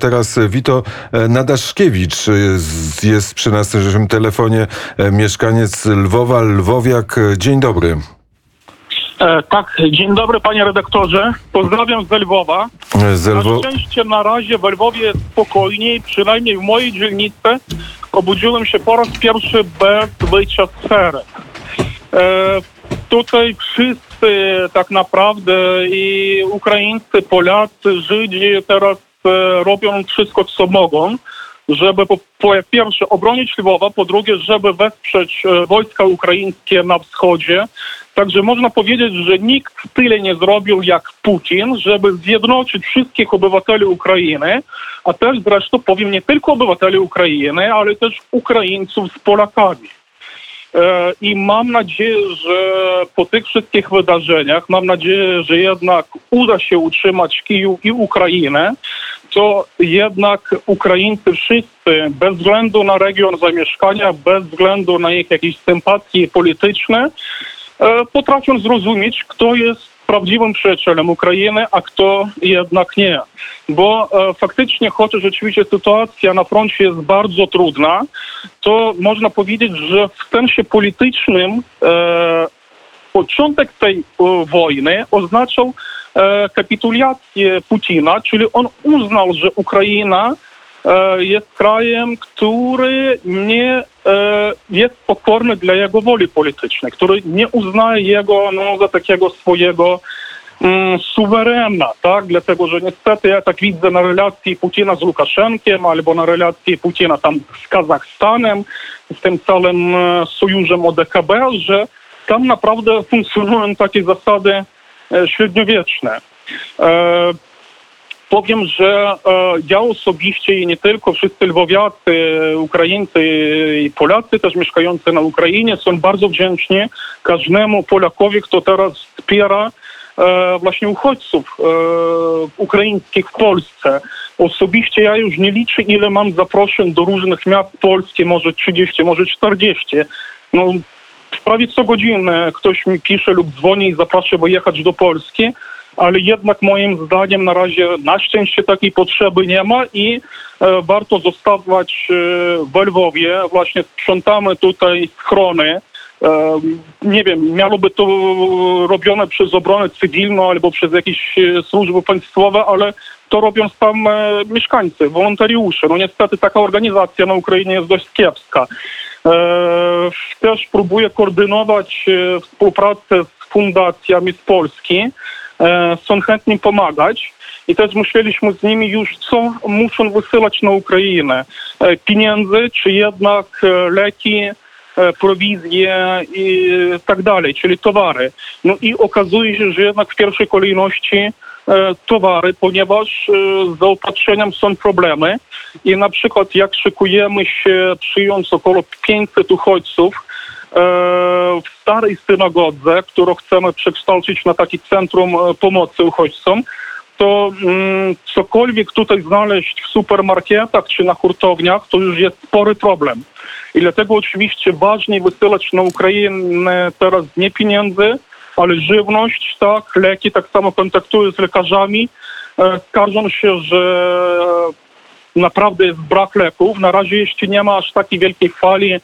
Teraz Wito Nadaszkiewicz jest przy naszym telefonie, mieszkaniec Lwowa, Lwowiak. Dzień dobry. E, tak, dzień dobry panie redaktorze. Pozdrawiam z Lwowa. Z Lwo... Na szczęście na razie w Lwowie jest spokojniej, przynajmniej w mojej dzielnicy obudziłem się po raz pierwszy bez wyjścia z sfery. E, tutaj wszyscy tak naprawdę i Ukraińcy, Polacy, Żydzi teraz e, robią wszystko, co mogą, żeby po, po pierwsze obronić Lwowa, po drugie, żeby wesprzeć e, wojska ukraińskie na wschodzie. Także można powiedzieć, że nikt tyle nie zrobił jak Putin, żeby zjednoczyć wszystkich obywateli Ukrainy, a też zresztą powiem nie tylko obywateli Ukrainy, ale też Ukraińców z Polakami. E, I mam nadzieję, że po tych wszystkich wydarzeniach, mam nadzieję, że jednak uda się utrzymać Kijów i Ukrainę, to jednak Ukraińcy wszyscy, bez względu na region zamieszkania, bez względu na ich jakieś sympatie polityczne, e, potrafią zrozumieć, kto jest prawdziwym przyjacielem Ukrainy, a kto jednak nie. Bo e, faktycznie, chociaż rzeczywiście sytuacja na froncie jest bardzo trudna, to można powiedzieć, że w sensie politycznym e, początek tej e, wojny oznaczał e, kapitulację Putina, czyli on uznał, że Ukraina e, jest krajem, który nie jest pokorny dla jego woli politycznej, który nie uznaje jego no, za takiego swojego mm, suwerena, tak? Dlatego, że niestety ja tak widzę na relacji Putina z Łukaszenkiem albo na relacji Putina tam z Kazachstanem, z tym całym sojuszem ODKB, że tam naprawdę funkcjonują takie zasady e, średniowieczne. E, powiem, że e, ja osobiście i nie tylko wszyscy lwowiacy, Ukraińcy i Polacy też mieszkający na Ukrainie są bardzo wdzięczni każdemu Polakowi, kto teraz wspiera właśnie uchodźców ukraińskich w Polsce. Osobiście ja już nie liczę, ile mam zaproszeń do różnych miast Polski, może 30, może 40. No, prawie co godzinę ktoś mi pisze lub dzwoni i zaprasza, by jechać do Polski, ale jednak moim zdaniem na razie na szczęście takiej potrzeby nie ma i e, warto zostawać e, w Lwowie. Właśnie sprzątamy tutaj schrony. E, nie wiem, miałoby to robione przez obronę cywilną albo przez jakieś e, służby państwowe, ale to robią tam e, mieszkańcy, wolontariusze. No niestety taka organizacja na Ukrainie jest dość kiepska. E, też próbuję koordynować e, współpracę z fundacjami z Polski. E, są chętni pomagać i też musieliśmy z nimi już co muszą wysyłać na Ukrainę. Pieniędzy, czy jednak leki, prowizje i tak dalej, czyli towary. No i okazuje się, że jednak w pierwszej kolejności towary, ponieważ e, z zaopatrzeniem są problemy i na przykład jak szykujemy się przyjąć około 500 uchodźców e, w starej synagodze, którą chcemy przekształcić na taki centrum pomocy uchodźcom, to mm, cokolwiek tutaj znaleźć w supermarketach czy na hurtowniach, to już jest spory problem. I dlatego oczywiście ważniej wysyłać na Ukrainę teraz nie pieniędzy, ale żywność, tak, leki, tak samo kontaktuję z lekarzami. E, skarżą się, że naprawdę jest brak leków. Na razie jeszcze nie ma aż takiej wielkiej fali e,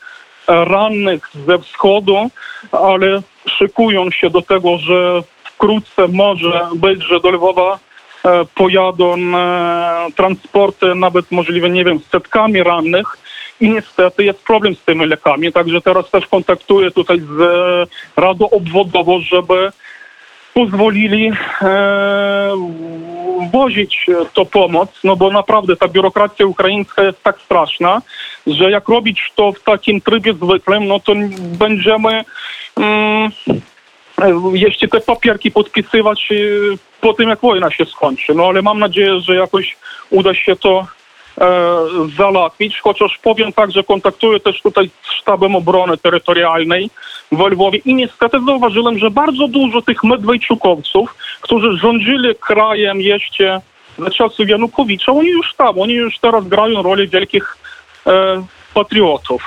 rannych ze wschodu, ale szykują się do tego, że wkrótce może być, że do Lwowa e, pojadą transporty nawet możliwe, nie wiem, setkami rannych i niestety jest problem z tymi lekami, także teraz też kontaktuję tutaj z e, Radą Obwodową, żeby pozwolili e, wozić to pomoc, no bo naprawdę ta biurokracja ukraińska jest tak straszna, że jak robić to w takim trybie zwykłym, no to będziemy mm, jeszcze te papierki podpisywać e, po tym, jak wojna się skończy. No ale mam nadzieję, że jakoś uda się to załatwić, chociaż powiem tak, że kontaktuję też tutaj z Sztabem Obrony Terytorialnej w Lwowie i niestety zauważyłem, że bardzo dużo tych medwejczukowców, którzy rządzili krajem jeszcze za czasów Janukowicza, oni już tam, oni już teraz grają rolę wielkich e, patriotów.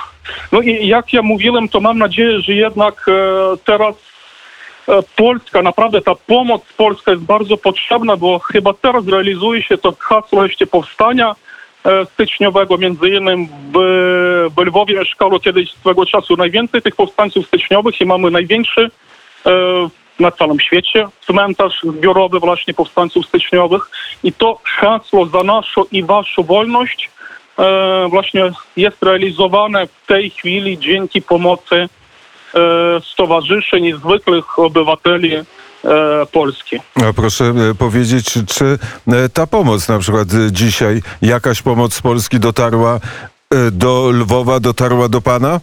No i jak ja mówiłem, to mam nadzieję, że jednak e, teraz e, Polska, naprawdę ta pomoc polska jest bardzo potrzebna, bo chyba teraz realizuje się to hasło jeszcze powstania e, styczniowego. Między innymi w, w Lwowie mieszkało kiedyś swego czasu najwięcej tych powstańców styczniowych i mamy największy e, na całym świecie cmentarz zbiorowy właśnie powstańców styczniowych. I to hasło za naszą i waszą wolność e, właśnie jest realizowane w tej chwili dzięki pomocy e, stowarzyszeń i zwykłych obywateli e, Polski. A proszę e, powiedzieć, czy e, ta pomoc, na przykład e, dzisiaj, jakaś pomoc z Polski dotarła e, do Lwowa, dotarła do pana?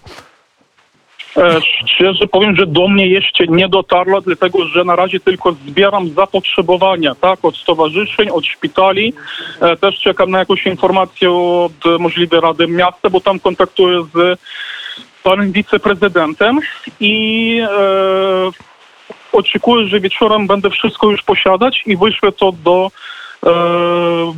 E, Szczerze powiem, że do mnie jeszcze nie dotarło, dlatego że na razie tylko zbieram zapotrzebowania, tak, od stowarzyszeń, od szpitali. E, Też czekam na jakąś informację od e, możliwej Rady Miasta, bo tam kontaktuję z panem wiceprezydentem i e, oczekuję, że wieczorem będę wszystko już posiadać i wyślę to do e,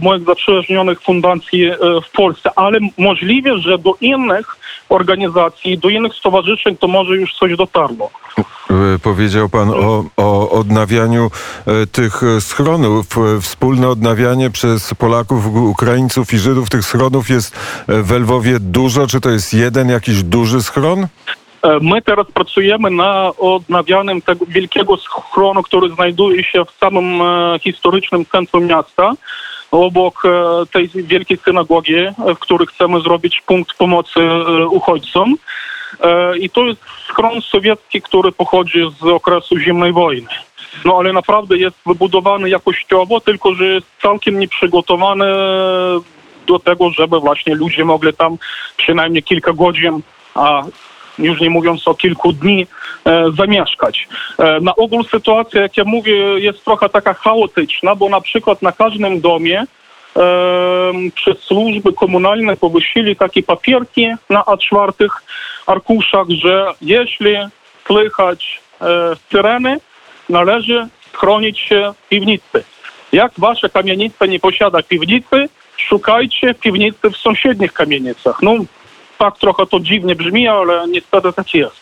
moich zaprzyjaźnionych fundacji e, w Polsce, ale możliwe, że do innych organizacji, do innych stowarzyszeń to może już coś dotarło. E, Powiedział pan o, o odnawianiu e, tych e, schronów. Wspólne odnawianie przez Polaków, Ukraińców i Żydów tych schronów jest w Lwowie dużo. Czy to jest jeden jakiś duży schron? E, My teraz pracujemy na odnawianym tego wielkiego schronu, który znajduje się w samym e, historycznym centrum miasta, obok e, tej wielkiej synagogi, w której chcemy zrobić punkt pomocy uchodźcom. I to jest schron sowiecki, który pochodzi z okresu zimnej wojny. No ale naprawdę jest wybudowany jakościowo, tylko że jest całkiem nieprzygotowany do tego, żeby właśnie ludzie mogli tam przynajmniej kilka godzin, a już nie mówiąc o kilku dni, e, zamieszkać. E, na ogół sytuacja, jak ja mówię, jest trochę taka chaotyczna, bo na przykład na każdym domie e, przez służby komunalne powiesili takie papierki na A4 arkuszach, że jeśli słychać syreny, należy chronić się w piwnicy. Jak wasza kamienica nie posiada piwnicy, szukajcie piwnicy w sąsiednich kamienicach. No, tak trochę to dziwnie brzmi, ale niestety tak jest.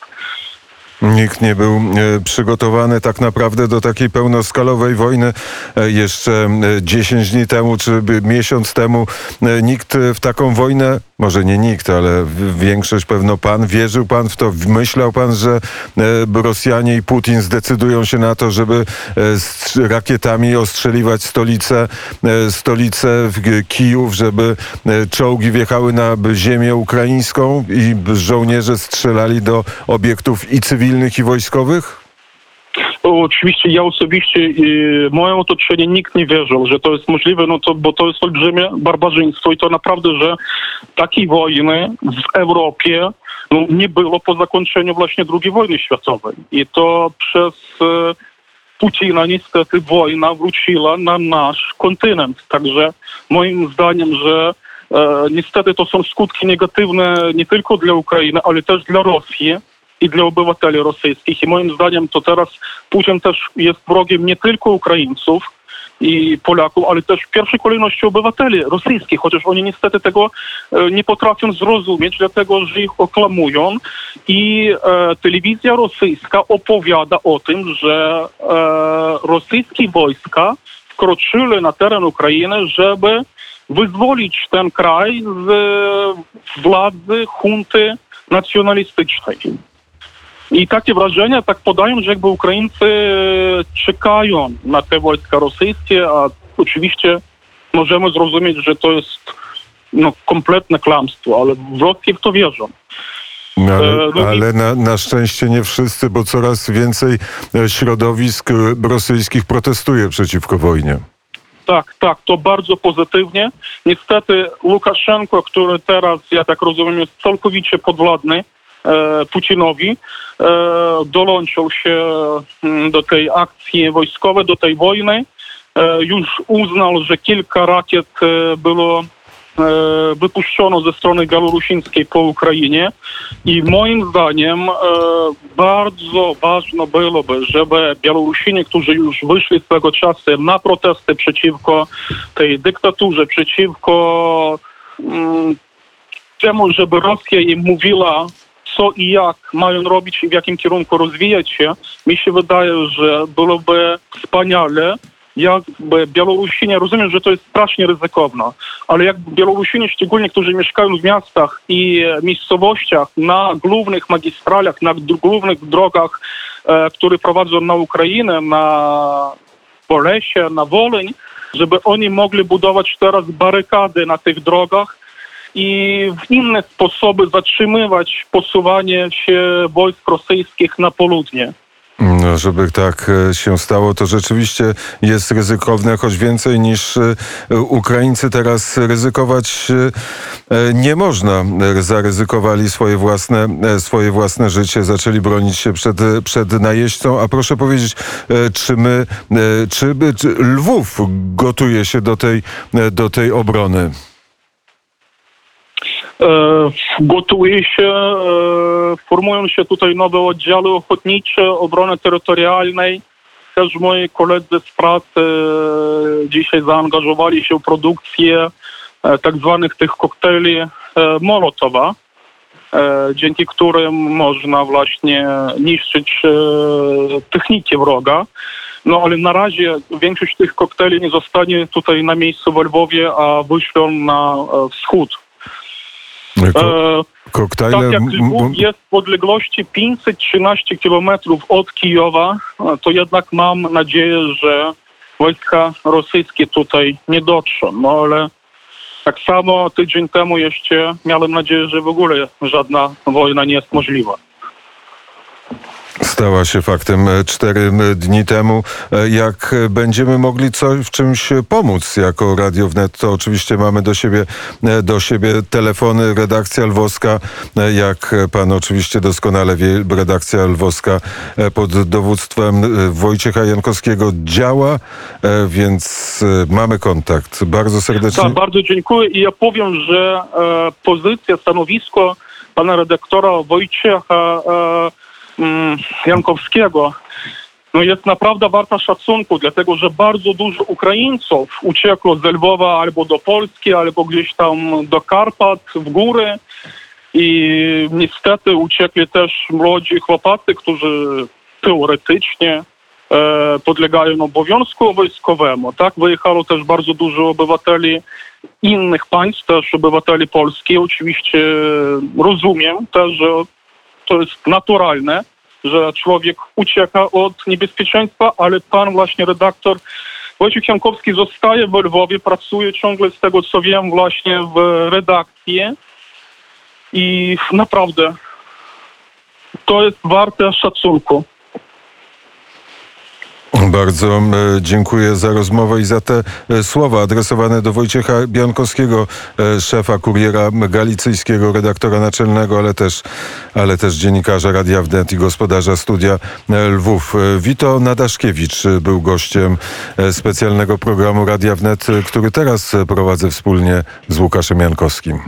Nikt nie był e, przygotowany tak naprawdę do takiej pełnoskalowej wojny e, jeszcze e, 10 dni temu czy miesiąc temu. E, Nikt e, w taką wojnę, może nie nikt, ale większość pewno pan, wierzył pan w to, myślał pan, że e, Rosjanie i Putin zdecydują się na to, żeby e, strz- rakietami ostrzeliwać stolicę, e, stolicę Kijów, żeby czołgi wjechały na ziemię ukraińską i żołnierze strzelali do obiektów i cywilnych, i wojskowych? Oczywiście ja osobiście i moje otoczenie nikt nie wierzył, że to jest możliwe, no to, bo to jest olbrzymie barbarzyństwo i to naprawdę, że takiej wojny w Europie no, nie było po zakończeniu właśnie II wojny światowej. I to przez e, Putina niestety wojna wróciła na nasz kontynent. Także moim zdaniem, że e, niestety to są skutki negatywne nie tylko dla Ukrainy, ale też dla Rosji i dla obywateli rosyjskich. I moim zdaniem to teraz Putin też jest wrogiem nie tylko Ukraińców i Polaków, ale też w pierwszej kolejności obywateli rosyjskich, chociaż oni niestety tego e, nie potrafią zrozumieć, dlatego że ich oklamują. I e, telewizja rosyjska opowiada o tym, że e, rosyjskie wojska wkroczyły na teren Ukrainy, żeby wyzwolić ten kraj z e, władzy hunty nacjonalistycznej. I takie wrażenie tak podają, że jakby Ukraińcy czekają na te wojska rosyjskie, a oczywiście możemy zrozumieć, że to jest no, kompletne kłamstwo, ale w Rosji w to wierzą. No, Ale, E, no ale na, na szczęście nie wszyscy, bo coraz więcej e, środowisk e, rosyjskich protestuje przeciwko wojnie. Tak, tak, to bardzo pozytywnie. Niestety Łukaszenko, który teraz, ja tak rozumiem, jest całkowicie podwładny e, Putinowi, e, dołączył się mm, do tej akcji wojskowej, do tej wojny. E, już uznał, że kilka rakiet e, było e, wypuszczono ze strony białorusińskiej po Ukrainie i moim zdaniem e, bardzo ważne byłoby, żeby Białorusini, którzy już wyszli swego czasu na protesty przeciwko tej dyktaturze, przeciwko mm, temu, żeby Rosja im mówiła, co i jak mają robić i w jakim kierunku rozwijać się, mi się wydaje, że byłoby wspaniale, jakby Białorusini, rozumiem, że to jest strasznie ryzykowne, ale jak Białorusini, szczególnie którzy mieszkają w miastach i miejscowościach, na głównych magistralach, na głównych drogach, e, które prowadzą na Ukrainę, na Polesie, na Woleń, żeby oni mogli budować teraz barykady na tych drogach i w inne sposoby zatrzymywać posuwanie się wojsk rosyjskich na południe. No, żeby tak e, się stało, to rzeczywiście jest ryzykowne, choć więcej niż e, Ukraińcy teraz ryzykować e, nie można. Zaryzykowali swoje własne, swoje własne życie, zaczęli bronić się przed, przed najeźdźcą. A proszę powiedzieć, czy my, czy, czy Lwów gotuje się do tej, do tej obrony? E, Gotuje się, e, formują się tutaj nowe oddziały ochotnicze obrony terytorialnej. Też moi koledzy z pracy e, dzisiaj zaangażowali się w produkcję tak zwanych tych koktajli Molotowa, dzięki którym można właśnie niszczyć techniki wroga. No ale na razie większość tych koktajli nie zostanie tutaj na miejscu w Lwowie, a wyślą na wschód. Ko- E, koktajle... tak jak Lwów jest w odległości 513 kilometrów od Kijowa, e, to jednak mam nadzieję, że wojska rosyjskie tutaj nie dotrzą. No ale tak samo tydzień temu jeszcze miałem nadzieję, że w ogóle żadna wojna nie jest możliwa. Stała się faktem e, cztery m, dni temu. E, Jak e, będziemy mogli coś w czymś e, pomóc jako Radio Wnet, to oczywiście mamy do siebie, e, do siebie telefony. Redakcja Lwowska, e, jak e, pan oczywiście doskonale wie, redakcja Lwowska e, pod dowództwem e, Wojciecha Jankowskiego działa, e, więc e, mamy kontakt. Bardzo serdecznie. Tak, bardzo dziękuję i ja powiem, że e, pozycja, stanowisko pana redaktora Wojciecha e, Jankowskiego no jest naprawdę warta szacunku, dlatego że bardzo dużo Ukraińców uciekło z Lwowa albo do Polski, albo gdzieś tam do Karpat, w góry i niestety uciekli też młodzi chłopacy, którzy teoretycznie e, podlegają obowiązku wojskowemu. Tak, wyjechało też bardzo dużo obywateli innych państw, też obywateli Polski. Oczywiście rozumiem też, że to jest naturalne, że człowiek ucieka od niebezpieczeństwa, ale pan właśnie redaktor Wojciech Jankowski zostaje w Lwowie, pracuje ciągle z tego co wiem właśnie w redakcji i naprawdę to jest warte szacunku. Bardzo e, dziękuję za rozmowę i za te e, słowa adresowane do Wojciecha Biankowskiego, e, szefa kuriera galicyjskiego, redaktora naczelnego, ale też, ale też dziennikarza Radia Wnet i gospodarza studia Lwów. Wito Nadaszkiewicz był gościem specjalnego programu Radia Wnet, który teraz prowadzę wspólnie z Łukaszem Jankowskim.